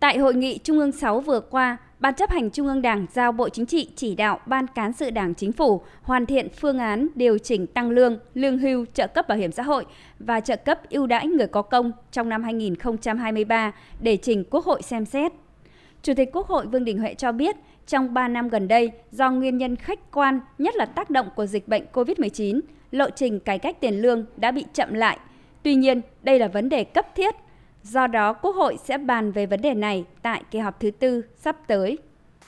Tại hội nghị Trung ương 6 vừa qua, Ban chấp hành Trung ương Đảng giao Bộ Chính trị chỉ đạo Ban cán sự Đảng Chính phủ hoàn thiện phương án điều chỉnh tăng lương, lương hưu, trợ cấp bảo hiểm xã hội và trợ cấp ưu đãi người có công trong năm 2023 để trình Quốc hội xem xét. Chủ tịch Quốc hội Vương Đình Huệ cho biết, trong 3 năm gần đây, do nguyên nhân khách quan, nhất là tác động của dịch bệnh COVID-19, lộ trình cải cách tiền lương đã bị chậm lại. Tuy nhiên, đây là vấn đề cấp thiết Do đó, Quốc hội sẽ bàn về vấn đề này tại kỳ họp thứ tư sắp tới.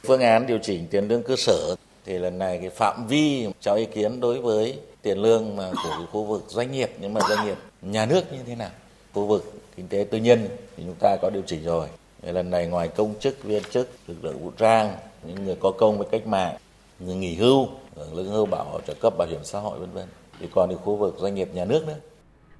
Phương án điều chỉnh tiền lương cơ sở thì lần này cái phạm vi cho ý kiến đối với tiền lương mà của khu vực doanh nghiệp nhưng mà doanh nghiệp nhà nước như thế nào? Khu vực kinh tế tư nhân thì chúng ta có điều chỉnh rồi. Lần này ngoài công chức viên chức lực lượng vũ trang những người có công với cách mạng người nghỉ hưu lương hưu bảo trợ cấp bảo hiểm xã hội vân vân. Thì còn thì khu vực doanh nghiệp nhà nước nữa.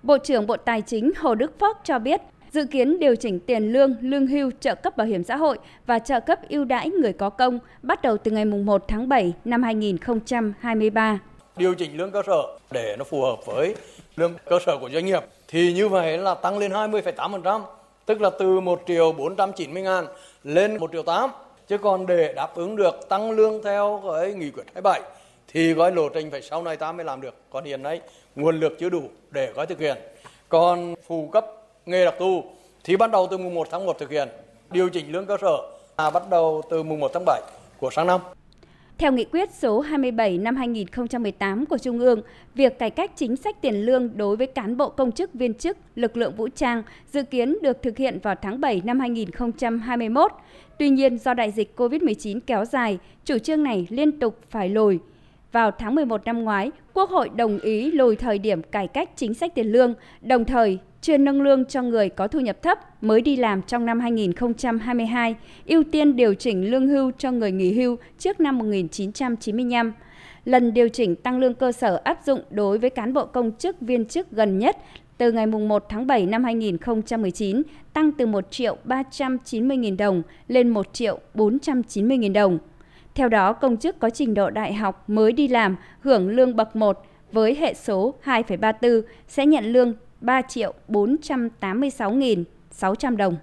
Bộ trưởng Bộ Tài chính Hồ Đức Phước cho biết dự kiến điều chỉnh tiền lương, lương hưu, trợ cấp bảo hiểm xã hội và trợ cấp ưu đãi người có công bắt đầu từ ngày 1 tháng 7 năm 2023. Điều chỉnh lương cơ sở để nó phù hợp với lương cơ sở của doanh nghiệp thì như vậy là tăng lên 20,8%, tức là từ 1 triệu 490 ngàn lên 1 triệu 8. Chứ còn để đáp ứng được tăng lương theo cái nghị quyết 27 thì gói lộ trình phải sau này ta mới làm được. Còn hiện nay nguồn lực chưa đủ để gói thực hiện. Còn phụ cấp nghề đặc thù thì bắt đầu từ mùng 1 tháng 1 thực hiện điều chỉnh lương cơ sở à, bắt đầu từ mùng 1 tháng 7 của sáng năm. Theo nghị quyết số 27 năm 2018 của Trung ương, việc cải cách chính sách tiền lương đối với cán bộ công chức viên chức, lực lượng vũ trang dự kiến được thực hiện vào tháng 7 năm 2021. Tuy nhiên, do đại dịch COVID-19 kéo dài, chủ trương này liên tục phải lùi. Vào tháng 11 năm ngoái, Quốc hội đồng ý lùi thời điểm cải cách chính sách tiền lương, đồng thời chưa nâng lương cho người có thu nhập thấp mới đi làm trong năm 2022, ưu tiên điều chỉnh lương hưu cho người nghỉ hưu trước năm 1995. Lần điều chỉnh tăng lương cơ sở áp dụng đối với cán bộ công chức viên chức gần nhất từ ngày 1 tháng 7 năm 2019 tăng từ 1 triệu 390 nghìn đồng lên 1 triệu 490 nghìn đồng. Theo đó, công chức có trình độ đại học mới đi làm hưởng lương bậc 1 với hệ số 2,34 sẽ nhận lương 3 triệu 486.600 đồng.